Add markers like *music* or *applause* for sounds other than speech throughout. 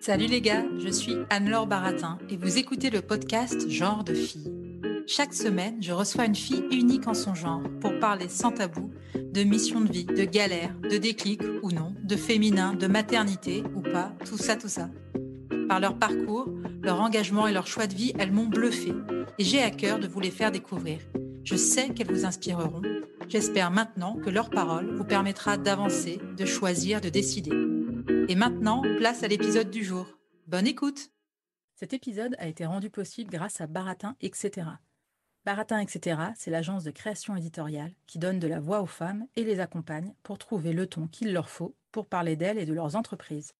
Salut les gars, je suis Anne-Laure Baratin et vous écoutez le podcast Genre de fille. Chaque semaine, je reçois une fille unique en son genre pour parler sans tabou de mission de vie, de galère, de déclic ou non, de féminin, de maternité ou pas, tout ça, tout ça. Par leur parcours, leur engagement et leur choix de vie, elles m'ont bluffé et j'ai à cœur de vous les faire découvrir. Je sais qu'elles vous inspireront. J'espère maintenant que leur parole vous permettra d'avancer, de choisir, de décider. Et maintenant, place à l'épisode du jour. Bonne écoute Cet épisode a été rendu possible grâce à Baratin, etc. Baratin, etc., c'est l'agence de création éditoriale qui donne de la voix aux femmes et les accompagne pour trouver le ton qu'il leur faut pour parler d'elles et de leurs entreprises.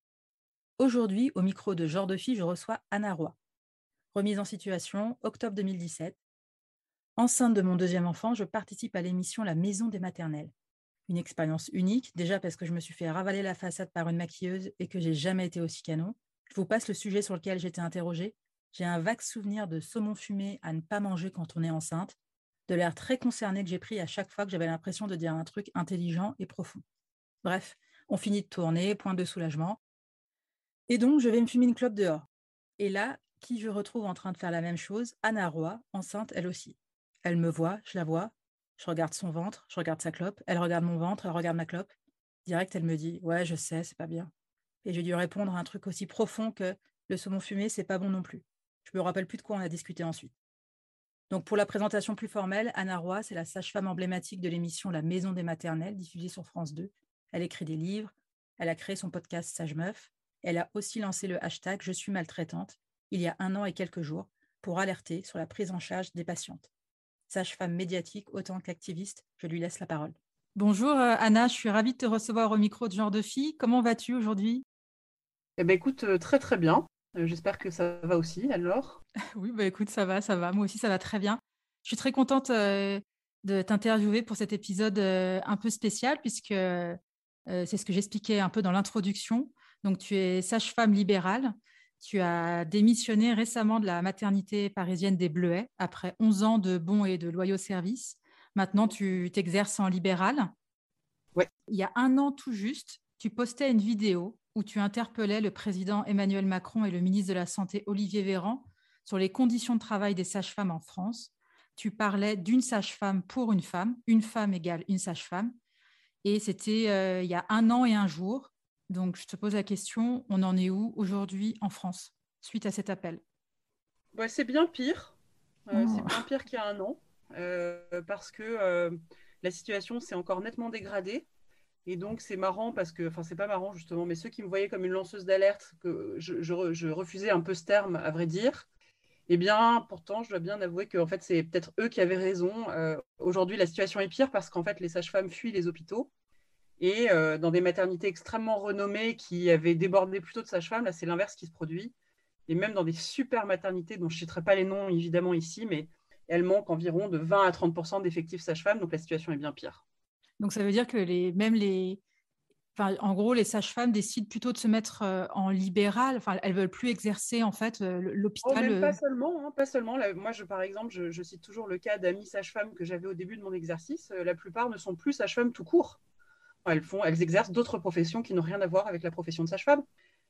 Aujourd'hui, au micro de Genre de Fille, je reçois Anna Roy. Remise en situation, octobre 2017. Enceinte de mon deuxième enfant, je participe à l'émission La Maison des maternelles. Une expérience unique, déjà parce que je me suis fait ravaler la façade par une maquilleuse et que j'ai jamais été aussi canon. Je vous passe le sujet sur lequel j'étais interrogée j'ai un vague souvenir de saumon fumé à ne pas manger quand on est enceinte, de l'air très concerné que j'ai pris à chaque fois que j'avais l'impression de dire un truc intelligent et profond. Bref, on finit de tourner, point de soulagement. Et donc, je vais me fumer une clope dehors. Et là, qui je retrouve en train de faire la même chose? Anna Roy, enceinte elle aussi. Elle me voit, je la vois, je regarde son ventre, je regarde sa clope, elle regarde mon ventre, elle regarde ma clope. Direct, elle me dit Ouais, je sais, c'est pas bien. Et j'ai dû répondre à un truc aussi profond que le saumon fumé, c'est pas bon non plus. Je me rappelle plus de quoi on a discuté ensuite. Donc pour la présentation plus formelle, Anna Roy, c'est la sage-femme emblématique de l'émission La Maison des maternelles, diffusée sur France 2. Elle écrit des livres, elle a créé son podcast Sage Meuf, elle a aussi lancé le hashtag Je suis maltraitante il y a un an et quelques jours pour alerter sur la prise en charge des patientes. Sage-femme médiatique autant qu'activiste, je lui laisse la parole. Bonjour euh, Anna, je suis ravie de te recevoir au micro de Genre de Fille. Comment vas-tu aujourd'hui? Eh bien écoute, euh, très très bien. Euh, j'espère que ça va aussi, alors. *laughs* Oui, bah écoute, ça va, ça va. Moi aussi, ça va très bien. Je suis très contente euh, de t'interviewer pour cet épisode euh, un peu spécial, puisque c'est ce que j'expliquais un peu dans l'introduction. Donc, tu es sage-femme libérale. Tu as démissionné récemment de la maternité parisienne des Bleuets après 11 ans de bons et de loyaux services. Maintenant, tu t'exerces en libéral. Ouais. Il y a un an tout juste, tu postais une vidéo où tu interpellais le président Emmanuel Macron et le ministre de la Santé Olivier Véran sur les conditions de travail des sages-femmes en France. Tu parlais d'une sage-femme pour une femme, une femme égale une sage-femme. Et c'était euh, il y a un an et un jour. Donc, je te pose la question, on en est où aujourd'hui en France suite à cet appel? Bah, C'est bien pire. Euh, c'est oh. bien pire qu'il y a un an. Euh, parce que la situation s'est encore nettement dégradée. Et donc, c'est marrant parce que, enfin, c'est pas marrant justement, mais ceux qui me voyaient comme une lanceuse d'alerte, que je, refusais un peu ce terme, à vrai dire, eh bien, pourtant, je dois bien avouer que en fait, c'est peut-être eux qui avaient raison. Euh, aujourd'hui, la situation est pire parce qu'en fait, les sages-femmes fuient les hôpitaux. Et euh, dans des maternités extrêmement renommées qui avaient débordé plutôt de sages-femmes, là, c'est l'inverse qui se produit. Et même dans des super maternités, dont je ne citerai pas les noms évidemment ici, mais elles manquent environ de 20 à 30% d'effectifs sages-femmes, donc la situation est bien pire. Donc ça veut dire que les, même les, Enfin, en gros, les sages-femmes décident plutôt de se mettre euh, en libéral. Enfin, elles veulent plus exercer en fait euh, l'hôpital. Oh, pas seulement, hein, pas seulement. moi, je, par exemple, je, cite toujours le cas d'amis sages-femmes que j'avais au début de mon exercice. La plupart ne sont plus sages-femmes tout court. Elles font, elles exercent d'autres professions qui n'ont rien à voir avec la profession de sage-femme.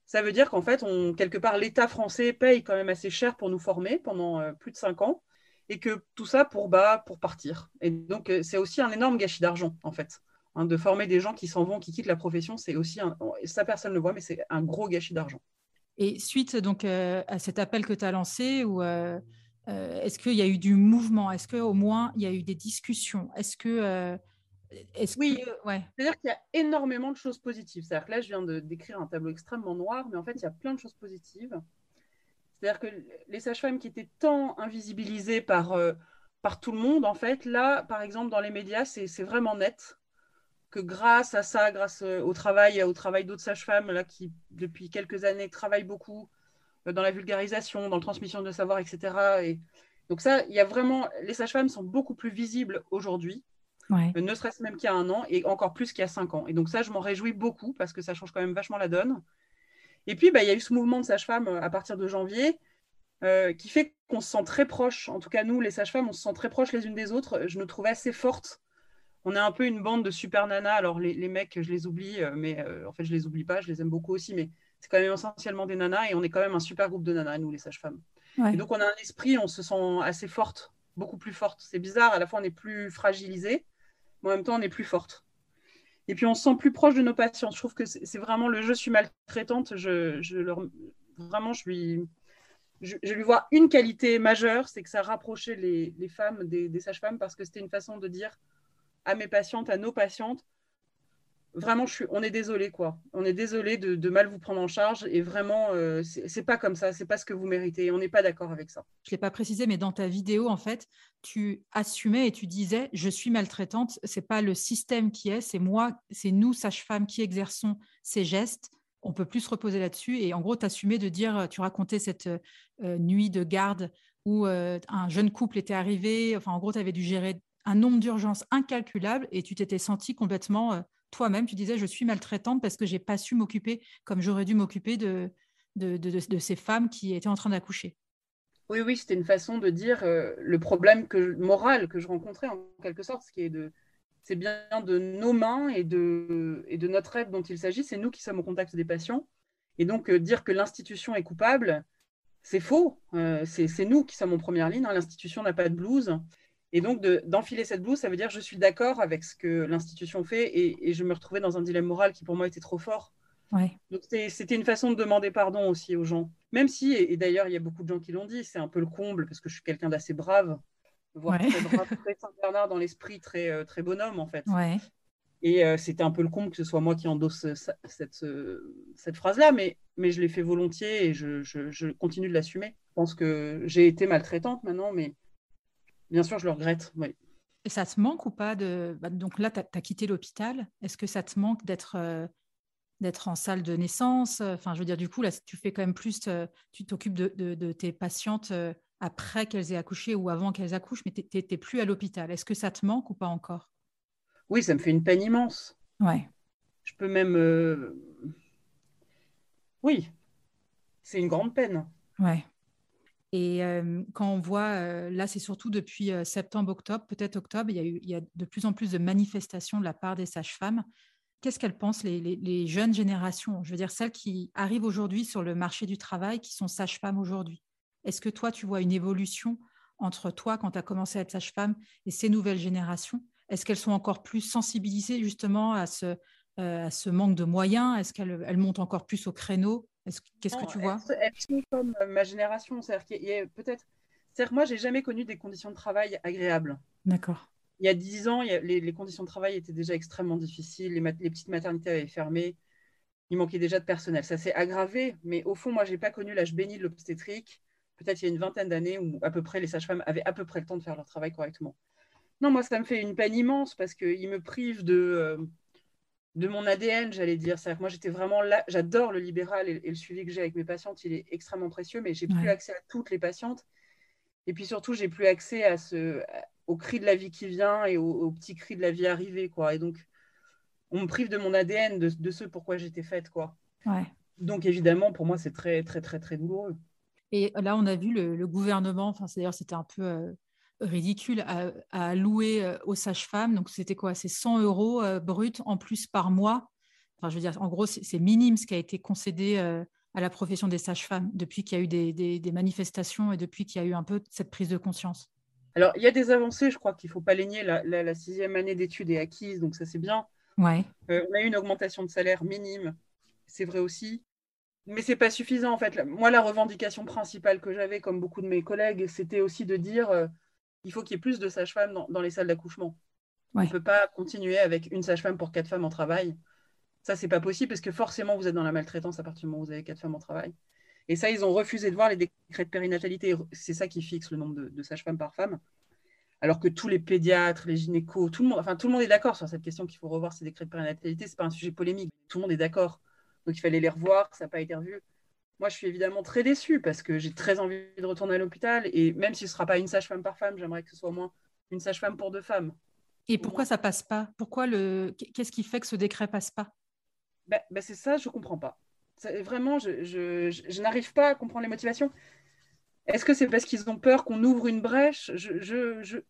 Ça veut dire qu'en fait, quelque part, l'État français paye quand même assez cher pour nous former pendant plus de cinq ans, et que tout ça pour bas, pour partir. Et donc, c'est aussi un énorme gâchis d'argent, en fait. Hein, de former des gens qui s'en vont, qui quittent la profession, c'est aussi, ça personne ne le voit, mais c'est un gros gâchis d'argent. Et suite donc euh, à cet appel que tu as lancé, ou euh, euh, est-ce qu'il y a eu du mouvement? Est-ce qu'au moins il y a eu des discussions? Est-ce que oui, ouais. c'est-à-dire qu'il y a énormément de choses positives. C'est-à-dire que là, je viens de décrire un tableau extrêmement noir, mais en fait, il y a plein de choses positives. C'est-à-dire que les sages-femmes qui étaient tant invisibilisées par par tout le monde, en fait. Là, par exemple, dans les médias, c'est vraiment net que grâce à ça, grâce euh, au travail, au travail d'autres sages-femmes là qui depuis quelques années travaillent beaucoup euh, dans la vulgarisation, dans la transmission de savoir, etc. Et donc ça, il y a vraiment les sages-femmes sont beaucoup plus visibles aujourd'hui, euh, ne serait-ce même qu'il y a un an et encore plus qu'il y a cinq ans. Et donc ça, je m'en réjouis beaucoup parce que ça change quand même vachement la donne. Et puis, bah, il y a eu ce mouvement de sages-femmes à partir de janvier qui fait qu'on se sent très proches. En tout cas, nous, les sages-femmes, on se sent très proches les unes des autres. Je nous trouve assez forte on est un peu une bande de super nanas. Alors, les, mecs, je les oublie, euh, mais euh, en fait, je les oublie pas, je les aime beaucoup aussi, mais c'est quand même essentiellement des nanas et on est quand même un super groupe de nanas, nous, les sages-femmes. Et donc, on a un esprit, on se sent assez forte, beaucoup plus forte. C'est bizarre, à la fois, on est plus fragilisé, mais en même temps, on est plus forte. Et puis, on se sent plus proche de nos patients. Je trouve que c'est vraiment le je suis maltraitante. Je, vraiment, je, lui vois une qualité majeure, c'est que ça rapprochait les, femmes des sages-femmes parce que c'était une façon de dire à mes patientes, à nos patientes, vraiment, on est désolé, quoi. On est désolé de, mal vous prendre en charge et vraiment, euh, c'est pas comme ça, c'est pas ce que vous méritez. On n'est pas d'accord avec ça. Je l'ai pas précisé, mais dans ta vidéo, en fait, tu assumais et tu disais, je suis maltraitante. C'est pas le système qui est, c'est moi, c'est nous, sages-femmes, qui exerçons ces gestes. On peut plus se reposer là-dessus. Et en gros, tu assumais de dire, tu racontais cette euh, nuit de garde où euh, un jeune couple était arrivé. Enfin, en gros, tu avais dû gérer un nombre d'urgences incalculable et tu t'étais senti complètement euh, toi-même. Tu disais, je suis maltraitante parce que j'ai pas su m'occuper comme j'aurais dû m'occuper de de, ces femmes qui étaient en train d'accoucher. Oui, oui, c'était une façon de dire euh, le problème que, moral que je rencontrais en quelque sorte, qui est de, c'est bien de nos mains et de, et de notre aide dont il s'agit. C'est nous qui sommes au contact des patients. Et donc, euh, dire que l'institution est coupable, c'est faux. c'est nous qui sommes en première ligne. Hein. L'institution n'a pas de blouse. Et donc, d'enfiler cette blouse, ça veut dire je suis d'accord avec ce que l'institution fait et, je me retrouvais dans un dilemme moral qui pour moi était trop fort. Ouais. Donc, c'était une façon de demander pardon aussi aux gens. Même si, et, d'ailleurs, il y a beaucoup de gens qui l'ont dit, c'est un peu le comble parce que je suis quelqu'un d'assez brave, voire très brave, très Saint-Bernard dans l'esprit, très, euh, très bonhomme en fait. Ouais. Et euh, c'était un peu le comble que ce soit moi qui endosse cette, cette phrase-là, mais, mais je l'ai fait volontiers et je, je, je continue de l'assumer. Je pense que j'ai été maltraitante maintenant, mais Bien sûr, je le regrette, oui. Et ça te manque ou pas de... Bah, donc là, tu as, quitté l'hôpital. Est-ce que ça te manque d'être euh, d'être en salle de naissance? Enfin, je veux dire, du coup, là, tu fais quand même plus... Euh, tu t'occupes de, tes patientes euh, après qu'elles aient accouché ou avant qu'elles accouchent, mais tu n'es plus à l'hôpital. Est-ce que ça te manque ou pas encore? Oui, ça me fait une peine immense. Ouais. Je peux même... Oui, c'est une grande peine. Ouais. Et quand on voit, là, c'est surtout depuis septembre-octobre, peut-être octobre, il y, a eu, il y a de plus en plus de manifestations de la part des sages-femmes. Qu'est-ce qu'elles pensent, les, jeunes générations? Je veux dire, celles qui arrivent aujourd'hui sur le marché du travail, qui sont sages-femmes aujourd'hui. Est-ce que toi, tu vois une évolution entre toi, quand tu as commencé à être sage-femme, et ces nouvelles générations? Est-ce qu'elles sont encore plus sensibilisées justement à ce manque de moyens? Est-ce qu'elles montent encore plus au créneau? Qu'est-ce que tu vois elles, sont comme euh, ma génération. C'est-à-dire peut-être. cest moi, j'ai jamais connu des conditions de travail agréables. D'accord. Il y a dix ans, les, conditions de travail étaient déjà extrêmement difficiles. Les, petites maternités avaient fermé. Il manquait déjà de personnel. Ça s'est aggravé, mais au fond, moi, j'ai pas connu l'âge béni de l'obstétrique. Peut-être il y a une vingtaine d'années où à peu près les sages-femmes avaient à peu près le temps de faire leur travail correctement. Non, moi, ça me fait une peine immense parce qu'ils me privent de, euh, de mon ADN, j'allais dire. cest moi, j'étais vraiment là. J'adore le libéral et, le suivi que j'ai avec mes patientes. Il est extrêmement précieux, mais j'ai plus accès à toutes les patientes. Et puis surtout, j'ai plus accès à ce, au cri de la vie qui vient et au, petit cri de la vie arrivée, quoi. Et donc, on me prive de mon ADN, de, de ce pourquoi j'étais faite, quoi. Donc, évidemment, pour moi, c'est très, très, très, très douloureux. Et là, on a vu le, gouvernement, enfin, c'est-à-dire, c'était un peu euh, ridicule à, à louer euh, aux sages-femmes. Donc, c'était quoi? C'est 100 euros euh, brut en plus par mois. Enfin, je veux dire, en gros, c'est minime ce qui a été concédé euh, à la profession des sages-femmes depuis qu'il y a eu des, manifestations et depuis qu'il y a eu un peu cette prise de conscience. Alors, il y a des avancées, je crois qu'il ne faut pas les nier. La, sixième année d'études est acquise, donc ça, c'est bien. Ouais. on a eu une augmentation de salaire minime, c'est vrai aussi. Mais c'est pas suffisant, en fait. Moi, la revendication principale que j'avais, comme beaucoup de mes collègues, c'était aussi de dire il faut qu'il y ait plus de sages-femmes dans, les salles d'accouchement. On ne peut pas continuer avec une sage-femme pour quatre femmes en travail. Ça, c'est pas possible parce que forcément, vous êtes dans la maltraitance à partir du moment où vous avez quatre femmes en travail. Et ça, ils ont refusé de voir les décrets de périnatalité. C'est ça qui fixe le nombre de, sages-femmes par femme. alors que tous les pédiatres, les gynécos, tout le monde, enfin tout le monde est d'accord sur cette question qu'il faut revoir ces décrets de périnatalité. C'est pas un sujet polémique, tout le monde est d'accord. Donc il fallait les revoir, ça n'a pas été revu. Moi, je suis évidemment très déçue parce que j'ai très envie de retourner à l'hôpital et même si ce ne sera pas une sage-femme par femme, j'aimerais que ce soit au moins une sage-femme pour deux femmes. Et pourquoi ça passe pas? Pourquoi le Qu'est-ce qui fait que ce décret passe pas? Ben, ben, c'est ça, je comprends pas. Vraiment, je, je, je n'arrive pas à comprendre les motivations. Est-ce que c'est parce qu'ils ont peur qu'on ouvre une brèche?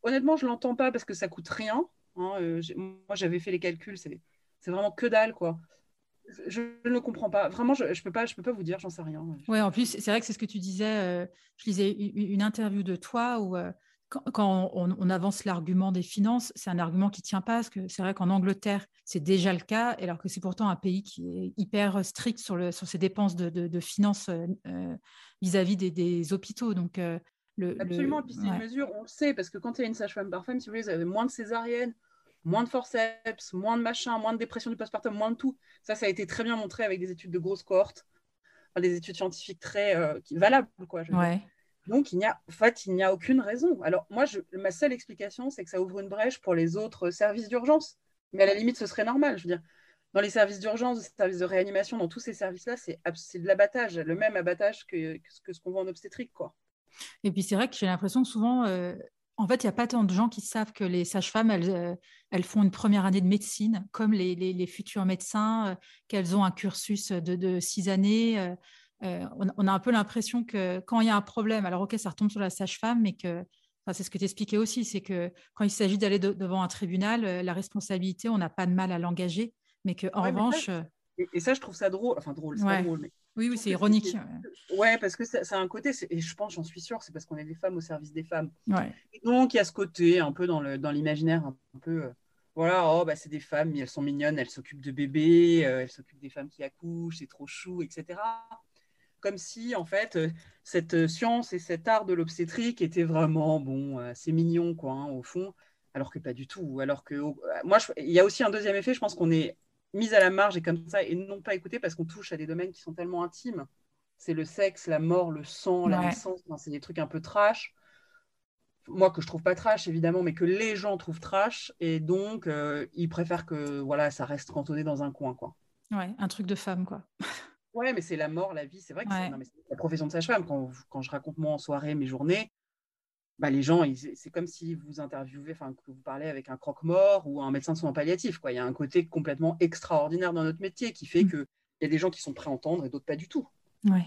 Honnêtement, je ne l'entends pas parce que ça coûte rien. Hein, euh, moi, j'avais fait les calculs, c'est vraiment que dalle, quoi. Je, ne comprends pas. Vraiment, je ne peux, pas, je peux pas vous dire, j'en sais rien. Oui, en plus, c'est vrai que c'est ce que tu disais. Euh, je lisais une interview de toi où euh, quand, on, avance l'argument des finances, c'est un argument qui ne tient pas, parce que c'est vrai qu'en Angleterre, c'est déjà le cas, alors que c'est pourtant un pays qui est hyper strict sur, le, sur ses dépenses de, finances euh, vis-à-vis des, hôpitaux. Donc, le, Absolument, puis c'est une mesure, on le sait, parce que quand il y a une sage-femme par femme, si vous voulez, vous avez moins de césariennes, moins de forceps, moins de machin, moins de dépression du postpartum, moins de tout. Ça, ça a été très bien montré avec des études de grosses cohortes, des études scientifiques très euh, valables. Quoi, je ouais. Donc, il n'y a, en fait, il n'y a aucune raison. Alors, moi, je, ma seule explication, c'est que ça ouvre une brèche pour les autres services d'urgence. Mais à la limite, ce serait normal. Je veux dire, dans les services d'urgence, les services de réanimation, dans tous ces services-là, c'est de l'abattage, le même abattage que, que ce qu'on voit en obstétrique. Quoi. Et puis, c'est vrai que j'ai l'impression que souvent, euh, en fait, il n'y a pas tant de gens qui savent que les sages-femmes, elles, euh, elles, font une première année de médecine, comme les, les, futurs médecins, euh, qu'elles ont un cursus de, de six années. Euh, on, a un peu l'impression que quand il y a un problème, alors ok, ça retombe sur la sage-femme, mais que c'est ce que tu expliquais aussi, c'est que quand il s'agit d'aller devant un tribunal, la responsabilité, on n'a pas de mal à l'engager, mais qu'en revanche. Euh, et, ça, je trouve ça drôle. Enfin, drôle, c'est pas drôle, mais. Oui, oui, c'est ironique. Ouais, parce que c'est un côté, et je pense, j'en suis sûre, c'est parce qu'on est des femmes au service des femmes. Ouais. donc, il y a ce côté, un peu dans l'imaginaire, dans un peu voilà, oh, bah, c'est des femmes, elles sont mignonnes, elles s'occupent de bébés, elles s'occupent des femmes qui accouchent, c'est trop chou, etc comme si en fait euh, cette euh, science et cet art de l'obstétrique était vraiment bon, assez mignon quoi, hein, au fond, alors que pas du tout. Alors que moi, il y a aussi un deuxième effet, je pense qu'on est mis à la marge et comme ça et non pas écouté parce qu'on touche à des domaines qui sont tellement intimes. C'est le sexe, la mort, le sang, la naissance, c'est des trucs un peu trash. Moi que je trouve pas trash évidemment, mais que les gens trouvent trash et donc euh, ils préfèrent que voilà ça reste cantonné dans un coin quoi. Ouais, un truc de femme quoi. Ouais, mais c'est la mort, la vie. C'est vrai que c'est la profession de sage-femme. Quand, quand, je raconte moi en soirée mes journées, bah, les gens, c'est comme si vous interviewez, enfin, que vous parlez avec un croque-mort ou un médecin de soins palliatifs. Quoi. Il y a un côté complètement extraordinaire dans notre métier qui fait mmh. qu'il y a des gens qui sont prêts à entendre et d'autres pas du tout. Ouais.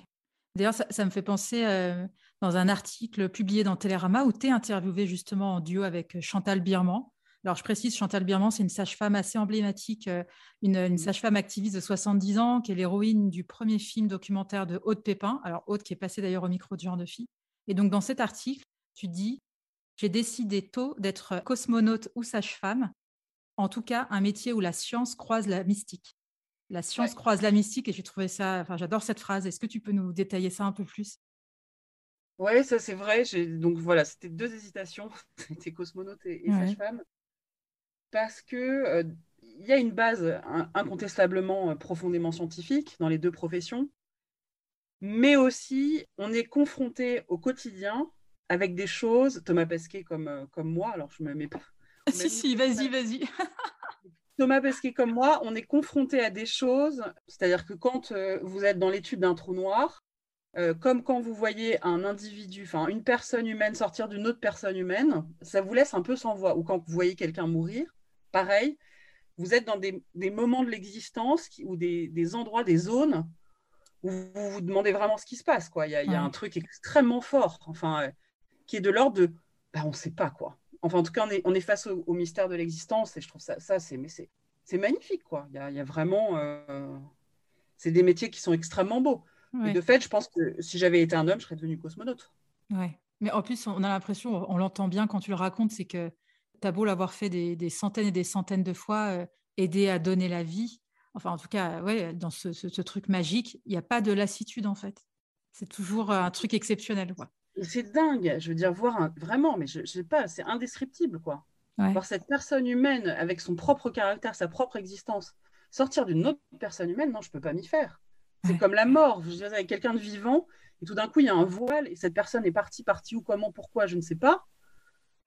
D'ailleurs, ça, me fait penser euh, dans un article publié dans Télérama où tu es interviewé justement en duo avec Chantal Birman. Alors, je précise, Chantal Birman, c'est une sage-femme assez emblématique, euh, une, mmh. sage-femme activiste de 70 ans, qui est l'héroïne du premier film documentaire de Aude Pépin. Alors, Aude, qui est passée d'ailleurs au micro du genre de fille. Et donc, dans cet article, tu dis J'ai décidé tôt d'être cosmonaute ou sage-femme, en tout cas, un métier où la science croise la mystique. La science croise la mystique, et j'ai trouvé ça, enfin, j'adore cette phrase. Est-ce que tu peux nous détailler ça un peu plus? Oui, ça c'est vrai. Donc voilà, c'était deux hésitations. *laughs* C'était cosmonaute et, sage-femme parce que euh, il y a une base incontestablement euh, profondément scientifique dans les deux professions, mais aussi on est confronté au quotidien avec des choses, Thomas Pesquet comme, euh, comme moi, alors je me mets pas. si, si, vas-y, vas-y. Thomas Pesquet comme moi, on est confronté à des choses, c'est-à-dire que quand vous êtes dans l'étude d'un trou noir, comme quand vous voyez un individu, enfin une personne humaine sortir d'une autre personne humaine, ça vous laisse un peu sans voix. Ou quand vous voyez quelqu'un mourir, pareil, vous êtes dans des, moments de l'existence ou des, endroits, des zones où vous vous demandez vraiment ce qui se passe. Quoi. Il, y a, un truc extrêmement fort, enfin, euh, qui est de l'ordre de bah, on ne sait pas quoi. Enfin, en tout cas, on est, face au, mystère de l'existence et je trouve ça, ça c'est, mais c'est, c'est magnifique. Quoi. Il, y a, vraiment. Euh, c'est des métiers qui sont extrêmement beaux. Et de fait, je pense que si j'avais été un homme, je serais devenu cosmonaute. Ouais. Mais en plus, on a l'impression, on l'entend bien quand tu le racontes, c'est que tu beau l'avoir fait des, centaines et des centaines de fois, euh, aider à donner la vie. Enfin, en tout cas, ouais, dans ce, truc magique, il n'y a pas de lassitude en fait. C'est toujours un truc exceptionnel. C'est dingue, je veux dire, voir vraiment, mais je, ne sais pas, c'est indescriptible quoi. Voir cette personne humaine avec son propre caractère, sa propre existence, sortir d'une autre personne humaine, non, je peux pas m'y faire. C'est comme la mort, je veux dire, avec quelqu'un de vivant, et tout d'un coup, il y a un voile, et cette personne est partie, partie ou comment, pourquoi, je ne sais pas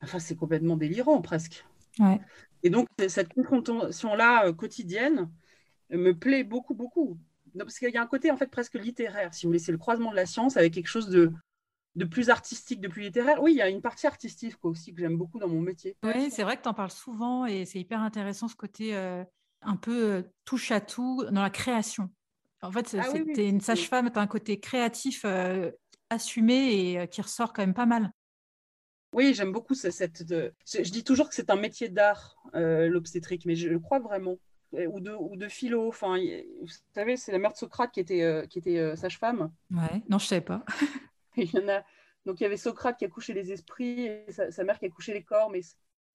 Enfin, c'est complètement délirant presque. Ouais. Et donc, cette confrontation-là quotidienne me plaît beaucoup, beaucoup. parce qu'il y a un côté en fait presque littéraire, si vous voulez, c'est le croisement de la science avec quelque chose de, de plus artistique, de plus littéraire. Oui, il y a une partie artistique aussi que j'aime beaucoup dans mon métier. Oui, c'est vrai que tu en parles souvent et c'est hyper intéressant ce côté euh, un peu euh, touche à tout dans la création. En fait, ah tu es une sage-femme, tu as un côté créatif euh, assumé et qui ressort quand même pas mal. Oui, j'aime beaucoup cette. Je, dis toujours que c'est un métier d'art, l'obstétrique, mais je le crois vraiment. Ou de, ou de philo. Enfin, vous savez, c'est la mère de Socrate qui était, qui était sage-femme. Ouais, non, je ne savais pas. *laughs* *laughs* il y en a... Donc il y avait Socrate qui a couché les esprits et sa, mère qui a couché les corps, mais,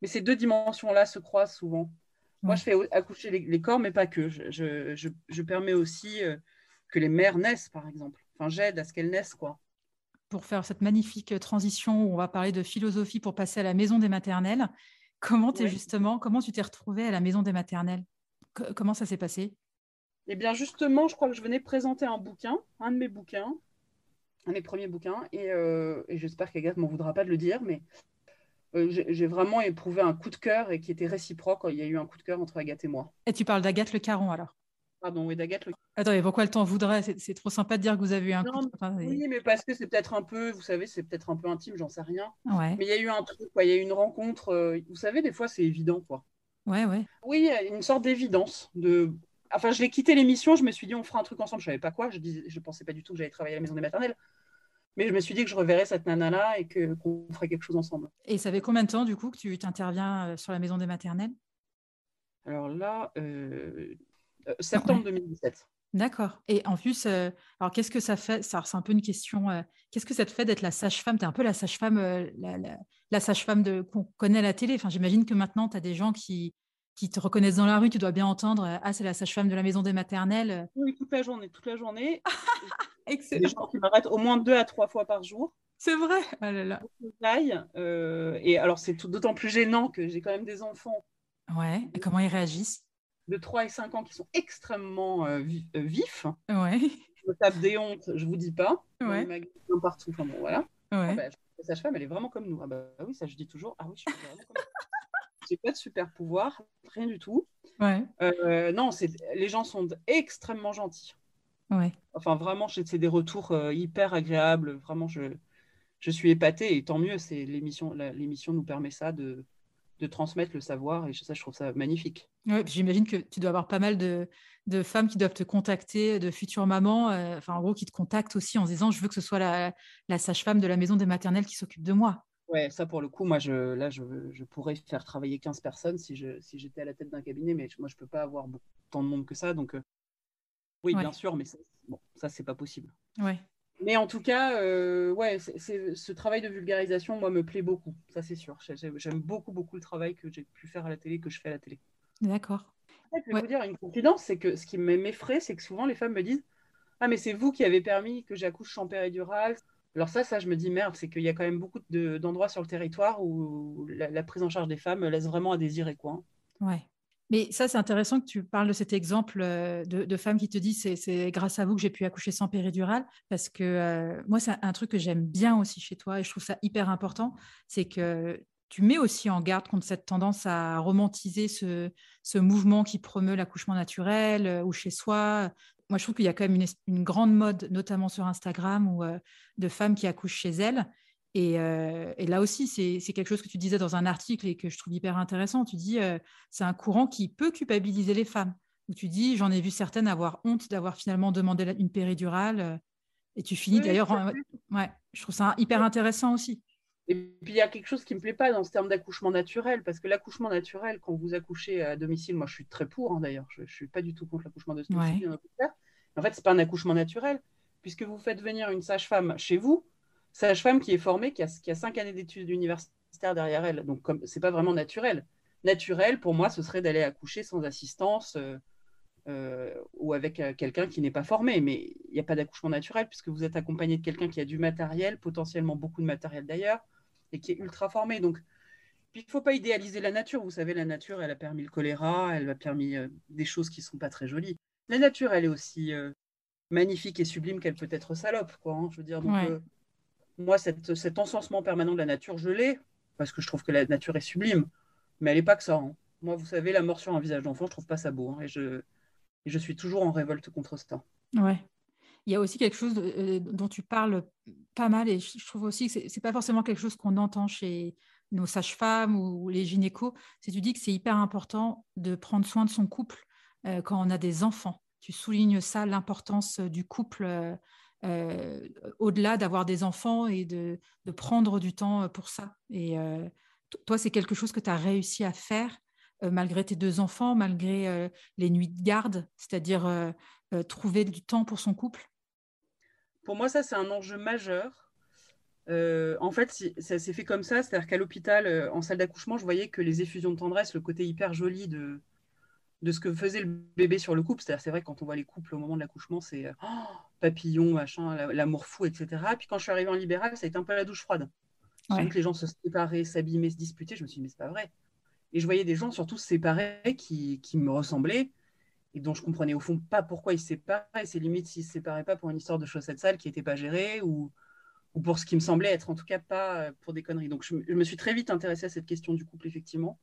mais ces deux dimensions-là se croisent souvent. Moi, je fais accoucher les, corps, mais pas que. Je, je, je, permets aussi euh, que les mères naissent, par exemple. Enfin, j'aide à ce qu'elles naissent, quoi. Pour faire cette magnifique transition où on va parler de philosophie pour passer à la maison des maternelles, comment, es justement, comment tu t'es retrouvée à la maison des maternelles? Comment ça s'est passé? Eh bien, justement, je crois que je venais présenter un bouquin, un de mes bouquins, un des premiers bouquins, euh, et, j'espère qu'Agathe m'en voudra pas de le dire, mais euh, j'ai vraiment éprouvé un coup de cœur et qui était réciproque. Il y a eu un coup de cœur entre Agathe et moi. Et tu parles d'Agathe Le Caron alors? Pardon, oui, d'Agathe Le Attends, mais pourquoi elle t'en voudrait? C'est trop sympa de dire que vous avez eu un coup de cœur. Oui, mais parce que c'est peut-être un peu, vous savez, c'est peut-être un peu intime, j'en sais rien. Ouais. Mais il y a eu un truc, quoi. il y a eu une rencontre. Euh, vous savez, des fois, c'est évident, quoi. Ouais, ouais. Oui, une sorte d'évidence. De... Enfin, je l'ai quitté l'émission, je me suis dit, on fera un truc ensemble. Je savais pas quoi, je ne pensais pas du tout que j'allais travailler à la maison des maternelles. Mais je me suis dit que je reverrais cette nana-là et que, qu'on ferait quelque chose ensemble. Et ça fait combien de temps, du coup, que tu t'interviens euh, sur la maison des maternelles? Alors là, euh, euh, septembre 2017. D'accord. Et en plus, alors qu'est-ce que ça fait? Ça, c'est un peu une question. qu'est-ce que ça te fait d'être la sage-femme? Tu es un peu la sage-femme, la, la, sage-femme de, qu'on connaît à la télé. Enfin, j'imagine que maintenant, tu as des gens qui, qui te reconnaissent dans la rue. Tu dois bien entendre Ah, c'est la sage-femme de la maison des maternelles. Oui, toute la journée. Toute la journée. *laughs* Excellent. Des gens qui m'arrêtent au moins deux à trois fois par jour. C'est vrai. Ah là là. Euh, et alors, c'est d'autant plus gênant que j'ai quand même des enfants. Ouais. Et comment ils réagissent? De 3 et 5 ans qui sont extrêmement euh, euh, vifs. Ouais. Je me tape des hontes, je vous dis pas. Ouais. partout. Enfin bon, voilà. Ouais. Ah bah, la sage-femme, elle est vraiment comme nous. Ah bah oui, ça je dis toujours. Ah oui, je suis vraiment comme J'ai pas de super pouvoir, rien du tout. Ouais. non, les gens sont extrêmement gentils. Enfin, vraiment, c'est des retours euh, hyper agréables. Vraiment, je, je suis épatée et tant mieux. C'est l'émission, l'émission nous permet ça de, de transmettre le savoir et ça, je trouve ça magnifique. j'imagine que tu dois avoir pas mal de, de, femmes qui doivent te contacter, de futures mamans, euh, enfin, en gros, qui te contactent aussi en disant Je veux que ce soit la, la sage-femme de la maison des maternelles qui s'occupe de moi. Ouais, ça pour le coup, moi, je, là, je, je pourrais faire travailler 15 personnes si, je, si j'étais à la tête d'un cabinet, mais moi, je peux pas avoir tant de monde que ça. Donc, euh, oui, bien sûr, mais ça, bon, ça c'est pas possible. Ouais. Mais en tout cas, euh, ouais, c'est, ce travail de vulgarisation, moi, me plaît beaucoup. Ça, c'est sûr. J'aime beaucoup, beaucoup le travail que j'ai pu faire à la télé, que je fais à la télé. D'accord. je vais vous dire une confidence, c'est que ce qui m'effraie, c'est que souvent les femmes me disent Ah, mais c'est vous qui avez permis que j'accouche sans péridurale. Alors ça, ça, je me dis merde, c'est qu'il y a quand même beaucoup d'endroits sur le territoire où la, la, prise en charge des femmes laisse vraiment à désirer, quoi. Ouais. Mais ça, c'est intéressant que tu parles de cet exemple euh, de, femmes qui te disent c'est grâce à vous que j'ai pu accoucher sans péridurale. Parce que euh, moi, c'est un truc que j'aime bien aussi chez toi et je trouve ça hyper important. C'est que tu mets aussi en garde contre cette tendance à romantiser ce, mouvement qui promeut l'accouchement naturel euh, ou chez soi. Moi, je trouve qu'il y a quand même une, grande mode, notamment sur Instagram, où, de femmes qui accouchent chez elles euh, et, là aussi, c'est quelque chose que tu disais dans un article et que je trouve hyper intéressant. Tu dis, euh, c'est un courant qui peut culpabiliser les femmes. Où tu dis, j'en ai vu certaines avoir honte d'avoir finalement demandé une péridurale. Euh, et tu finis d'ailleurs. Ouais, je trouve ça hyper intéressant aussi. Et puis il y a quelque chose qui me plaît pas dans ce terme d'accouchement naturel, parce que l'accouchement naturel, quand vous accouchez à domicile, moi je suis très pour hein, d'ailleurs, je, ne suis pas du tout contre l'accouchement de domicile. En fait, c'est pas un accouchement naturel, puisque vous faites venir une sage-femme chez vous, sage-femme qui est formée, qui a, cinq années d'études universitaires derrière elle. Donc, comme c'est pas vraiment naturel. Naturel, pour moi, ce serait d'aller accoucher sans assistance euh, euh, ou avec euh, quelqu'un qui n'est pas formé. Mais il n'y a pas d'accouchement naturel puisque vous êtes accompagné de quelqu'un qui a du matériel, potentiellement beaucoup de matériel d'ailleurs, et qui est ultra formé. Donc, il ne faut pas idéaliser la nature. Vous savez, la nature, elle a permis le choléra, elle a permis des choses qui ne sont pas très jolies. La nature, elle est aussi magnifique et sublime qu'elle peut être salope, quoi. Hein, je veux dire, donc, moi, cet encensement permanent de la nature, je l'ai. parce que je trouve que la nature est sublime, mais elle n'est pas que ça. Hein. Moi, vous savez, la mort sur un visage d'enfant, je trouve pas ça beau, hein, et, je, et je suis toujours en révolte contre ça. Ouais. Il y a aussi quelque chose euh, dont tu parles pas mal, et je trouve aussi que c'est pas forcément quelque chose qu'on entend chez nos sages-femmes ou les gynécos. C'est tu dis que c'est hyper important de prendre soin de son couple euh, quand on a des enfants. Tu soulignes ça, l'importance du couple euh, au-delà d'avoir des enfants et de, prendre du temps pour ça. Et toi, c'est quelque chose que tu as réussi à faire malgré tes deux enfants, malgré les nuits de garde, c'est-à-dire trouver du temps pour son couple? Pour moi, ça, c'est un enjeu majeur. Euh, en fait, ça s'est fait comme ça, c'est-à-dire qu'à l'hôpital, euh, en salle d'accouchement, je voyais que les effusions de tendresse, le côté hyper joli de, de ce que faisait le bébé sur le couple, c'est-à-dire c'est vrai quand on voit les couples au moment de l'accouchement, c'est oh, papillon, machin, l'amour fou, etc. Puis quand je suis arrivée en libéral, ça a été un peu la douche froide. Ouais. que les gens se séparaient, s'abîmaient, se disputaient. Je me suis dit, mais c'est pas vrai. Et je voyais des gens surtout se séparer qui, qui me ressemblaient et dont je comprenais au fond pas pourquoi ils se séparaient. C'est limite s'ils se séparaient pas pour une histoire de chaussettes sales qui n'était pas gérée ou, ou pour ce qui me semblait être en tout cas pas euh, pour des conneries. Donc je, me suis très vite intéressée à cette question du couple, effectivement.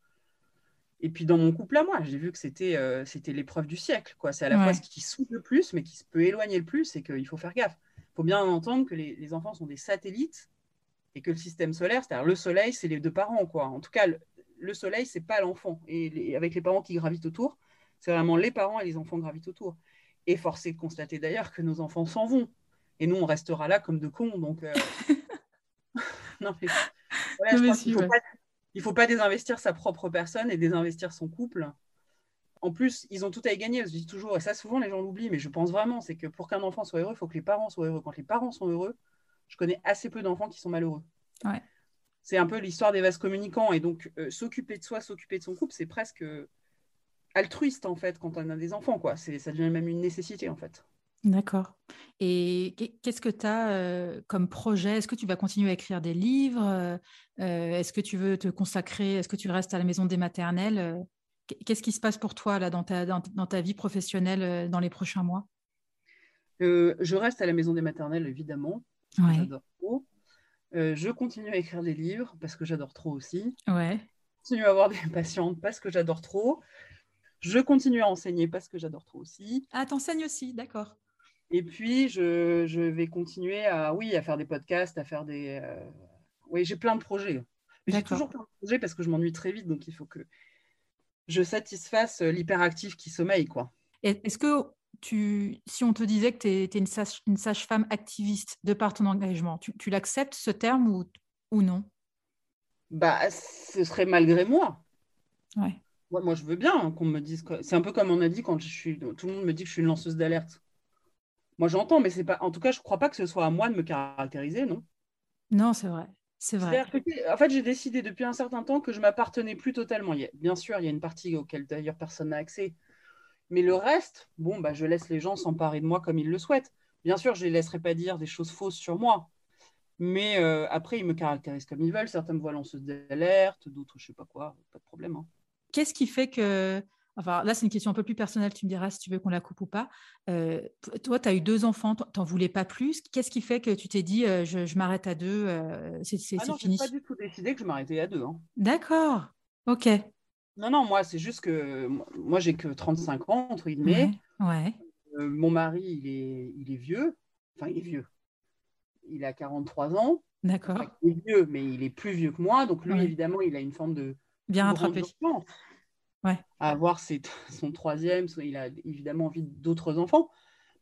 Et puis dans mon couple à moi, j'ai vu que c'était euh, c'était l'épreuve du siècle. quoi. C'est à la fois ce qui soude le plus, mais qui se peut éloigner le plus, et qu'il faut faire gaffe. Il faut bien entendre que les, les, enfants sont des satellites et que le système solaire, c'est-à-dire le soleil, c'est les deux parents. quoi. En tout cas, le, le soleil, c'est pas l'enfant. Et avec les parents qui gravitent autour, c'est vraiment les parents et les enfants gravitent autour. Et forcé de constater d'ailleurs que nos enfants s'en vont. Et nous, on restera là comme de cons. Donc, euh, *laughs* *laughs* non, mais, il ne faut, pas désinvestir sa propre personne et désinvestir son couple. En plus, ils ont tout à y gagner. Je dis toujours, et ça, souvent, les gens l'oublient, mais je pense vraiment, c'est que pour qu'un enfant soit heureux, il faut que les parents soient heureux. Quand les parents sont heureux, je connais assez peu d'enfants qui sont malheureux. C'est un peu l'histoire des vases communicants. Et donc, euh, s'occuper de soi, s'occuper de son couple, c'est presque altruiste en fait quand on a des enfants quoi c'est ça devient même une nécessité en fait D'accord. Et qu'est-ce que tu as euh, comme projet? Est-ce que tu vas continuer à écrire des livres euh, Est-ce que tu veux te consacrer Est-ce que tu restes à la maison des maternelles Qu'est-ce qui se passe pour toi là dans ta, dans, ta vie professionnelle dans les prochains mois? Je reste à la maison des maternelles évidemment. J'adore trop. je continue à écrire des livres parce que j'adore trop aussi. Ouais. Je continue à avoir des *laughs* patientes parce que j'adore trop. Je continue à enseigner parce que j'adore trop aussi. Ah, t'enseignes aussi, d'accord. Et puis, je, vais continuer à, oui, à faire des podcasts, à faire des... Euh, oui, j'ai plein de projets. J'ai toujours plein de projets parce que je m'ennuie très vite, donc il faut que je satisfasse l'hyperactif qui sommeille, quoi. Est-ce que tu, si on te disait que tu es, une, sage, une sage-femme activiste de par ton engagement, tu, tu l'acceptes ce terme ou, ou non? Bah, ce serait malgré moi. Ouais moi, je veux bien hein, qu'on me dise. C'est un peu comme on a dit quand je suis. Tout le monde me dit que je suis une lanceuse d'alerte. Moi, j'entends, mais c'est pas. En tout cas, je ne crois pas que ce soit à moi de me caractériser, non? Non, c'est vrai. C'est vrai. en fait, j'ai décidé depuis un certain temps que je m'appartenais plus totalement. bien sûr, il y a une partie auquel d'ailleurs personne n'a accès. Mais le reste, bon, bah, je laisse les gens s'emparer de moi comme ils le souhaitent. Bien sûr, je ne les laisserai pas dire des choses fausses sur moi. Mais euh, après, ils me caractérisent comme ils veulent. Certains me voient lanceuse d'alerte, d'autres, je ne sais pas quoi. Pas de problème. Hein qu'est-ce qui fait que. Enfin, là, c'est une question un peu plus personnelle, tu me diras si tu veux qu'on la coupe ou pas. Euh, toi, tu as eu deux enfants, tu n'en voulais pas plus. Qu'est-ce qui fait que tu t'es dit, euh, je, m'arrête à deux, euh, c'est ah non, fini pas du tout décidé que je m'arrêtais à deux. Hein. D'accord, ok. Non, non, moi, c'est juste que moi, j'ai que 35 ans, entre guillemets. Ouais. mon mari, il est, il est vieux. Enfin, il est vieux. Il a 43 ans. D'accord. il est vieux, mais il est plus vieux que moi. Donc, lui, évidemment, il a une forme de Bien rattrapé. Ouais. À avoir *laughs* son troisième, il a évidemment envie d'autres enfants.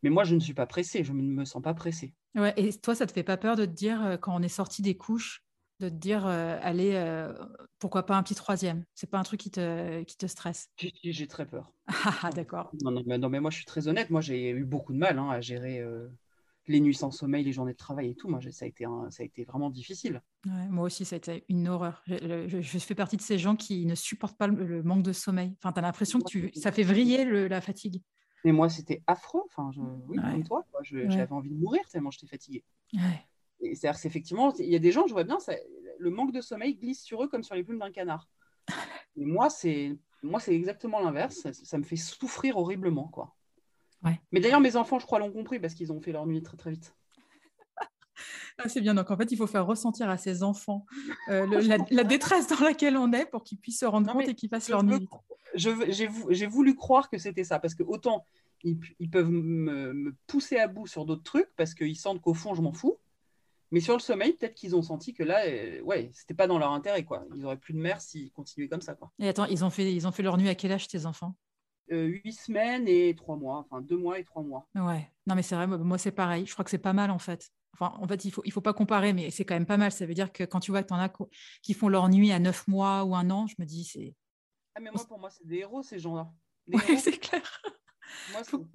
Mais moi, je ne suis pas pressée, je ne me sens pas pressée. Ouais, et toi, ça ne te fait pas peur de te dire, euh, quand on est sorti des couches, de te dire, euh, allez, euh, pourquoi pas un petit troisième? C'est pas un truc qui te, qui te stresse J'ai très peur. *laughs* ah, d'accord. Non, non, mais, non, mais moi, je suis très honnête. Moi, j'ai eu beaucoup de mal hein, à gérer les nuits sans sommeil, les journées de travail et tout, moi, ça a été, ça a été vraiment difficile. moi aussi, ça a été une horreur. Je, fais partie de ces gens qui ne supportent pas le, manque de sommeil. Enfin, tu as l'impression que tu, ça fait vriller la fatigue. Mais moi, c'était affreux. Enfin, je, oui, comme toi, j'avais envie de mourir tellement j'étais fatiguée. C'est-à-dire effectivement, il y a des gens, je vois bien, ça, le manque de sommeil glisse sur eux comme sur les plumes d'un canard. *laughs* Et moi, c'est moi, c'est exactement l'inverse. Ça, ça, me fait souffrir horriblement, quoi. Ouais. Mais d'ailleurs, mes enfants, je crois, l'ont compris parce qu'ils ont fait leur nuit très très vite. *laughs* Ah, c'est bien. Donc, en fait, il faut faire ressentir à ses enfants euh, *laughs* la, détresse dans laquelle on est pour qu'ils puissent se rendre compte et qu'ils passent leur nuit. J'ai voulu croire que c'était ça, parce que autant ils, peuvent me, pousser à bout sur d'autres trucs, parce qu'ils sentent qu'au fond, je m'en fous. Mais sur le sommeil, peut-être qu'ils ont senti que là, euh, ouais, c'était pas dans leur intérêt, quoi. Ils auraient plus de mère s'ils continuaient comme ça, quoi. Et attends, ils ont fait, ils ont fait leur nuit à quel âge, tes enfants? Huit semaines et trois mois, enfin deux mois et trois mois. Ouais, non, mais c'est vrai, moi, c'est pareil. Je crois que c'est pas mal, en fait. Enfin, en fait, il faut, il faut pas comparer, mais c'est quand même pas mal. Ça veut dire que quand tu vois que tu en as qui font leur nuit à neuf mois ou un an, je me dis, c'est. Ah, mais moi, pour moi, c'est des héros, ces gens-là. Oui, c'est clair. Moi, faut,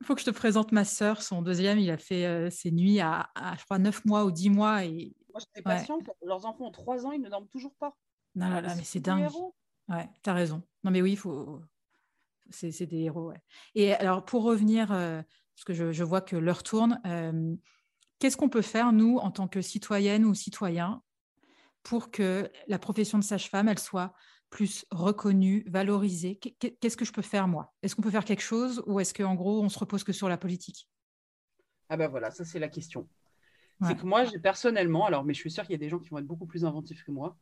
Il faut que je te présente ma sœur. Son deuxième, il a fait euh, ses nuits à, je crois, 9 mois ou 10 mois. Et... Moi, j'étais patiente. Leurs enfants ont 3 ans, ils ne dorment toujours pas. Non, là, là, mais c'est dingue. Ouais, tu as raison. Non, mais oui, il faut. C'est des héros. Ouais. Et alors, pour revenir, euh, parce que je, je, vois que l'heure tourne, euh, qu'est-ce qu'on peut faire, nous, en tant que citoyenne ou citoyen, pour que la profession de sage-femme, elle soit plus reconnu, valorisé Qu'est-ce que je peux faire moi? Est-ce qu'on peut faire quelque chose ou est-ce qu'en gros, on se repose que sur la politique? Ah ben voilà, ça c'est la question. C'est que moi, personnellement, alors, mais je suis sûre qu'il y a des gens qui vont être beaucoup plus inventifs que moi.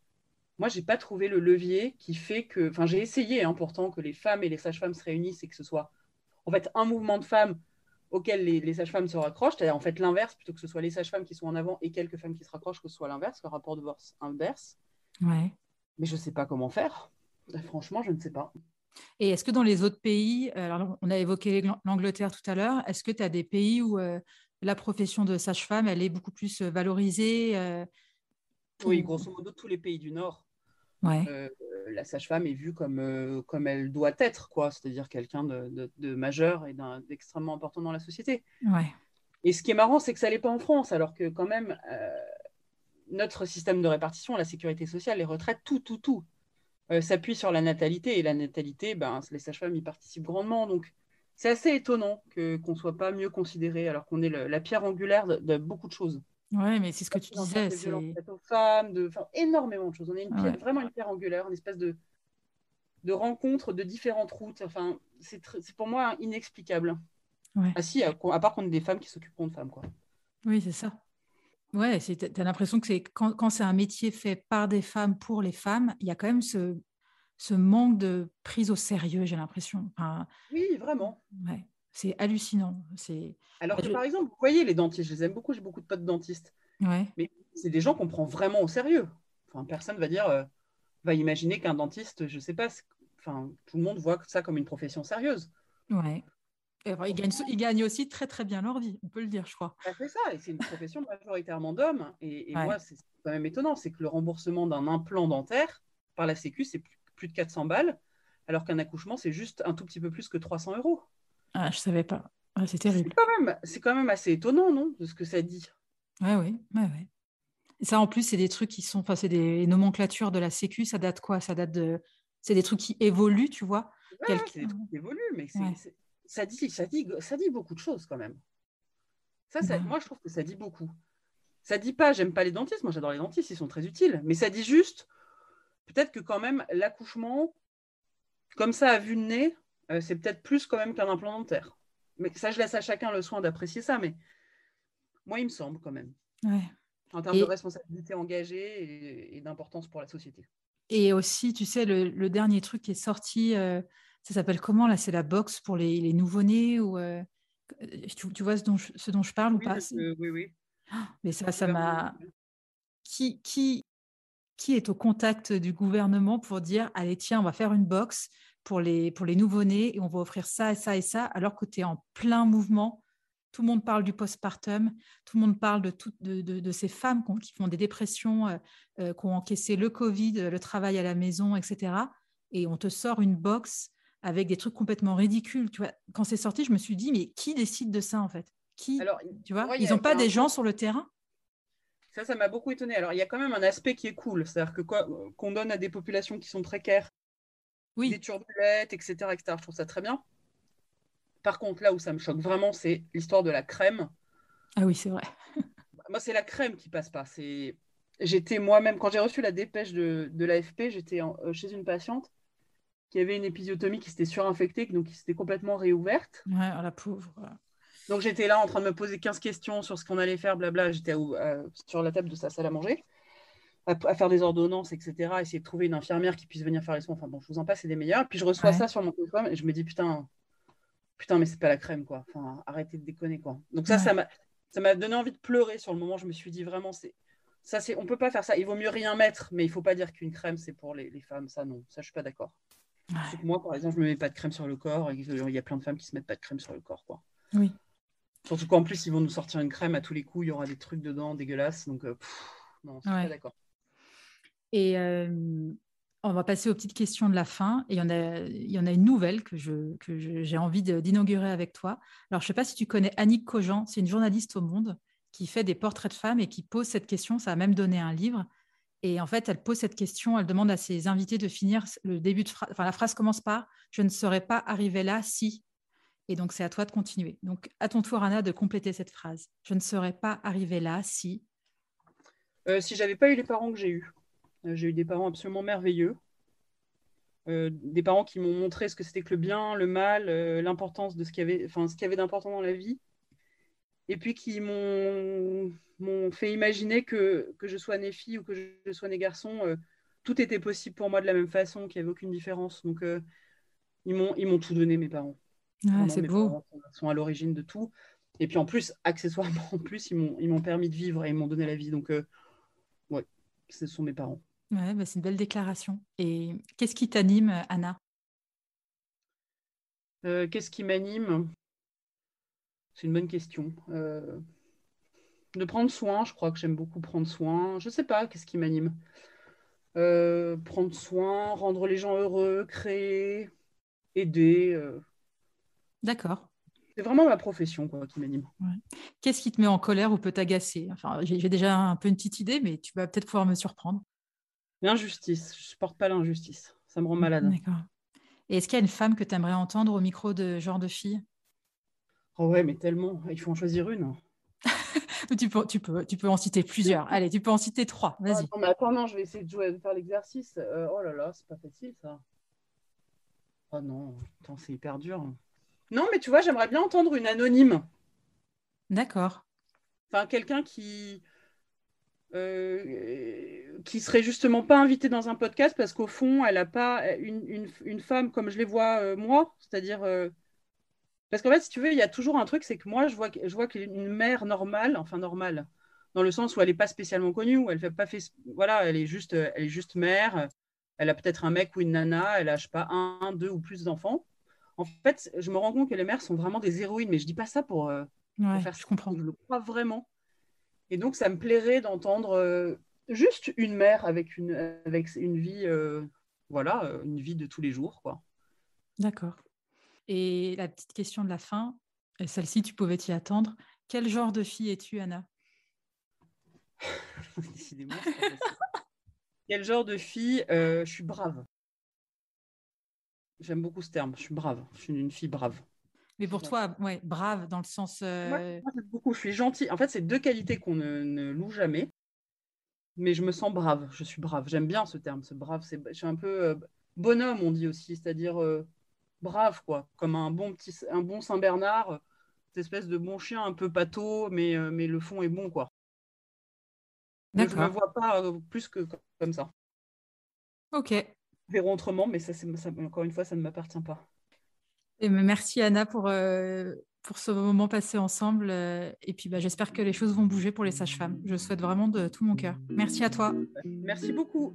Moi, j'ai pas trouvé le levier qui fait que, enfin, j'ai essayé hein, pourtant que les femmes et les sages-femmes se réunissent et que ce soit en fait un mouvement de femmes auquel les, sages-femmes se raccrochent, c'est-à-dire en fait l'inverse, plutôt que ce soit les sages-femmes qui sont en avant et quelques femmes qui se raccrochent, que ce soit l'inverse, le rapport de force inverse. Ouais mais je ne sais pas comment faire. Franchement, je ne sais pas. Et est-ce que dans les autres pays, euh, alors on a évoqué l'Angleterre tout à l'heure, est-ce que tu as des pays où euh, la profession de sage-femme, elle est beaucoup plus euh, valorisée Oui, grosso modo, tous les pays du Nord, la sage-femme est vue comme, comme elle doit être, quoi, c'est-à-dire quelqu'un de, de, majeur et d'extrêmement important dans la société. Ouais. Et ce qui est marrant, c'est que ça n'est pas en France, alors que quand même, notre système de répartition, la sécurité sociale, les retraites, tout, tout, tout euh, s'appuie sur la natalité. Et la natalité, ben, les sages-femmes y participent grandement. Donc, c'est assez étonnant qu'on ne soit pas mieux considéré, alors qu'on est la pierre angulaire de, beaucoup de choses. Oui, mais c'est ce que tu disais. C'est aux femmes, de, énormément de choses. On est une vraiment une pierre angulaire, une espèce de, de rencontre de différentes routes. Enfin, c'est, c'est pour moi inexplicable. Ah si, à, à part qu'on est des femmes qui s'occuperont de femmes. Quoi. Oui, c'est ça. Ouais, tu as l'impression que c'est quand, quand c'est un métier fait par des femmes pour les femmes, il y a quand même ce, ce manque de prise au sérieux, j'ai l'impression. oui, vraiment. Ouais, c'est hallucinant. C'est... Alors que, par exemple, vous voyez les dentistes, je les aime beaucoup, j'ai beaucoup de potes dentistes. Ouais. Mais c'est des gens qu'on prend vraiment au sérieux. Enfin, personne va dire, euh, va imaginer qu'un dentiste, je sais pas, enfin, tout le monde voit ça comme une profession sérieuse. Ouais ils, gagnent, aussi très très bien leur vie, on peut le dire, je crois. Bah, c'est ça, et c'est une profession majoritairement d'hommes. Et, moi, c'est quand même étonnant, c'est que le remboursement d'un implant dentaire par la Sécu, c'est plus, de 400 balles, alors qu'un accouchement, c'est juste un tout petit peu plus que 300 euros. Ah, je savais pas. Ah, c'est terrible. C'est quand, même, assez étonnant, non, de ce que ça dit. Ouais, oui, ouais, ouais. ça, en plus, c'est des trucs qui sont, enfin, c'est des nomenclatures de la Sécu. Ça date quoi? Ça date de, c'est des trucs qui évoluent, tu vois? Ouais, c'est des trucs qui évoluent, mais ça dit, ça dit, ça dit beaucoup de choses quand même. Ça, ça Moi, je trouve que ça dit beaucoup. Ça dit pas, j'aime pas les dentistes. Moi, j'adore les dentistes, ils sont très utiles. Mais ça dit juste, peut-être que quand même, l'accouchement, comme ça, à vue de nez, euh, c'est peut-être plus quand même qu'un implant dentaire. Mais ça, je laisse à chacun le soin d'apprécier ça. Mais moi, il me semble quand même. En termes de responsabilité engagée et, d'importance pour la société. Et aussi, tu sais, le, dernier truc qui est sorti, euh, ça s'appelle comment là C'est la box pour les, les nouveau-nés ou euh, tu, vois ce dont je, ce dont je parle ou pas Oui, oui. Ah, mais ça, ça m'a. Qui, qui, qui est au contact du gouvernement pour dire allez, tiens, on va faire une box pour les, pour les nouveau-nés et on va offrir ça et ça et ça, alors que tu es en plein mouvement tout le monde parle du postpartum, tout le monde parle de, tout, de, de, ces femmes qui font des dépressions, euh, euh, qui ont encaissé le Covid, le travail à la maison, etc. Et on te sort une box avec des trucs complètement ridicules. Tu vois, quand c'est sorti, je me suis dit, mais qui décide de ça en fait? Qui Alors, Tu vois, ils n'ont pas des gens sur le terrain? Ça, ça m'a beaucoup étonné. Alors, il y a quand même un aspect qui est cool, c'est-à-dire que qu'on donne à des populations qui sont précaires, oui. des turbulettes, etc., etc. Je trouve ça très bien. Par contre, là où ça me choque vraiment, c'est l'histoire de la crème. Ah oui, c'est vrai. Moi, c'est la crème qui passe pas. C'est J'étais moi-même, quand j'ai reçu la dépêche de, de l'AFP, j'étais euh, chez une patiente qui avait une épisiotomie qui s'était surinfectée, donc qui s'était complètement réouverte. Ouais, oh, la pauvre. Donc j'étais là en train de me poser 15 questions sur ce qu'on allait faire, blabla. J'étais sur la table de sa salle à manger, à, faire des ordonnances, etc. Essayer de trouver une infirmière qui puisse venir faire les soins. Enfin bon, je vous en passe, c'est des meilleurs. Puis je reçois ça sur mon téléphone et je me dis putain, putain, mais c'est pas la crème, quoi. Enfin, arrêtez de déconner, quoi. Donc ça, ça m'a ça m'a donné envie de pleurer sur le moment. Je me suis dit vraiment, c'est ça, c'est on peut pas faire ça. Il vaut mieux rien mettre, mais il faut pas dire qu'une crème c'est pour les, femmes. Ça, non, ça, je suis pas d'accord. Moi, par exemple, je me mets pas de crème sur le corps. il y a plein de femmes qui se mettent pas de crème sur le corps, quoi. Oui. Surtout qu'en plus, ils vont nous sortir une crème à tous les coups. Il y aura des trucs dedans dégueulasses. Donc, euh, non, je suis pas d'accord. Et euh, on va passer aux petites questions de la fin. Et il y en a, une nouvelle que j'ai envie d'inaugurer avec toi. Alors, je ne sais pas si tu connais Annick Cogent. C'est une journaliste au Monde qui fait des portraits de femmes et qui pose cette question. Ça a même donné un livre. Et en fait, elle pose cette question, elle demande à ses invités de finir le début de phrase. Enfin, la phrase commence par Je ne serais pas arrivée là si. Et donc, c'est à toi de continuer. Donc, à ton tour, Anna, de compléter cette phrase. Je ne serais pas arrivée là si. Euh, si j'avais pas eu les parents que j'ai eus. Euh, j'ai eu des parents absolument merveilleux. Euh, des parents qui m'ont montré ce que c'était que le bien, le mal, euh, l'importance de ce qu'il y avait, enfin, ce qu'il y avait d'important dans la vie. Et puis qui m'ont, fait imaginer que, que je sois née fille ou que je, sois né garçon, tout était possible pour moi de la même façon, qu'il n'y avait aucune différence. Donc, ils, m'ont, ils m'ont tout donné, mes parents. Ah, c'est beau. Ils sont à l'origine de tout. Et puis en plus, accessoirement, *laughs* en plus, ils m'ont, ils m'ont permis de vivre et ils m'ont donné la vie. Donc, ouais, ce sont mes parents. Ouais, bah, c'est une belle déclaration. Et qu'est-ce qui t'anime, Anna? Euh, Qu'est-ce qui m'anime? C'est une bonne question. Euh, de prendre soin, je crois que j'aime beaucoup prendre soin. Je ne sais pas, qu'est-ce qui m'anime? Euh, Prendre soin, rendre les gens heureux, créer, aider. D'accord. C'est vraiment ma profession quoi, qui m'anime. Qu'est-ce qui te met en colère ou peut t'agacer? Enfin, J'ai déjà un peu une petite idée, mais tu vas peut-être pouvoir me surprendre. L'injustice, je supporte pas l'injustice. Ça me rend malade. D'accord. Et est-ce qu'il y a une femme que tu aimerais entendre au micro de genre de fille? Oh ouais, mais tellement. Il faut en choisir une. *laughs* tu, peux, tu, peux, tu peux en citer plusieurs. Allez, tu peux en citer trois. Vas-y. mais attends, non, je vais essayer de, jouer, de faire l'exercice. Euh, oh là là, c'est pas facile ça. Oh non, attends, c'est hyper dur. Non, mais tu vois, j'aimerais bien entendre une anonyme. D'accord. Enfin, quelqu'un qui, euh, qui serait justement pas invitée dans un podcast parce qu'au fond, elle n'a pas une, une, femme comme je les vois euh, moi, c'est-à-dire euh, parce qu'en fait, si tu veux, il y a toujours un truc, c'est que moi, je vois, je vois qu'une mère normale, enfin normale, dans le sens où elle n'est pas spécialement connue, où elle fait pas fait, voilà, elle est juste, elle est juste mère, elle a peut-être un mec ou une nana, elle a je sais pas un, deux ou plus d'enfants. En fait, je me rends compte que les mères sont vraiment des héroïnes, mais je dis pas ça pour, pour faire. Je comprends. Je le crois vraiment. Et donc, ça me plairait d'entendre euh, juste une mère avec une, avec une vie, euh, voilà, euh, une vie de tous les jours, quoi. D'accord. Et la petite question de la fin, celle-ci, tu pouvais t'y attendre. Quel genre de fille es-tu, Anna? *laughs* Décidément. *laughs* Quel genre de fille Je suis brave. J'aime beaucoup ce terme. Je suis brave. Je suis une fille brave. Mais pour toi, ouais, brave dans le sens. Euh... Moi, beaucoup. Je suis gentille. En fait, c'est deux qualités qu'on ne, loue jamais. Mais je me sens brave. Je suis brave. J'aime bien ce terme, ce brave. C'est, je suis un peu euh, bonhomme, on dit aussi, c'est-à-dire euh, brave, quoi. Comme un bon petit, un bon Saint Bernard, cette espèce de bon chien un peu pâteau, mais mais le fond est bon, quoi. je ne me vois pas plus que comme ça. Ok. Verrons autrement, mais ça, ça, encore une fois, ça ne m'appartient pas merci Anna pour, euh, pour ce moment passé ensemble. Euh, et puis bah, j'espère que les choses vont bouger pour les sages-femmes. Je souhaite vraiment de tout mon cœur. Merci à toi. Merci beaucoup.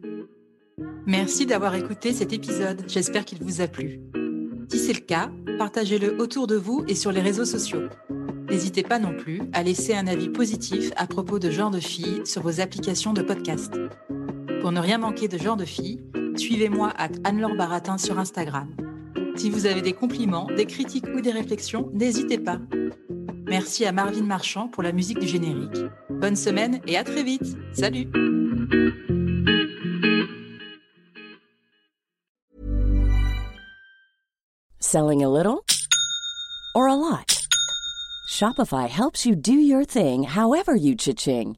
Merci d'avoir écouté cet épisode. J'espère qu'il vous a plu. Si c'est le cas, partagez-le autour de vous et sur les réseaux sociaux. N'hésitez pas non plus à laisser un avis positif à propos de Genre de Filles sur vos applications de podcast. Pour ne rien manquer de Genre de Filles, suivez-moi à Anne-Laure Baratin sur Instagram. Si vous avez des compliments, des critiques ou des réflexions, n'hésitez pas. Merci à Marvin Marchand pour la musique du générique. Bonne semaine et à très vite. Salut Selling a little or a lot? Shopify helps you do your thing however you cha-ching.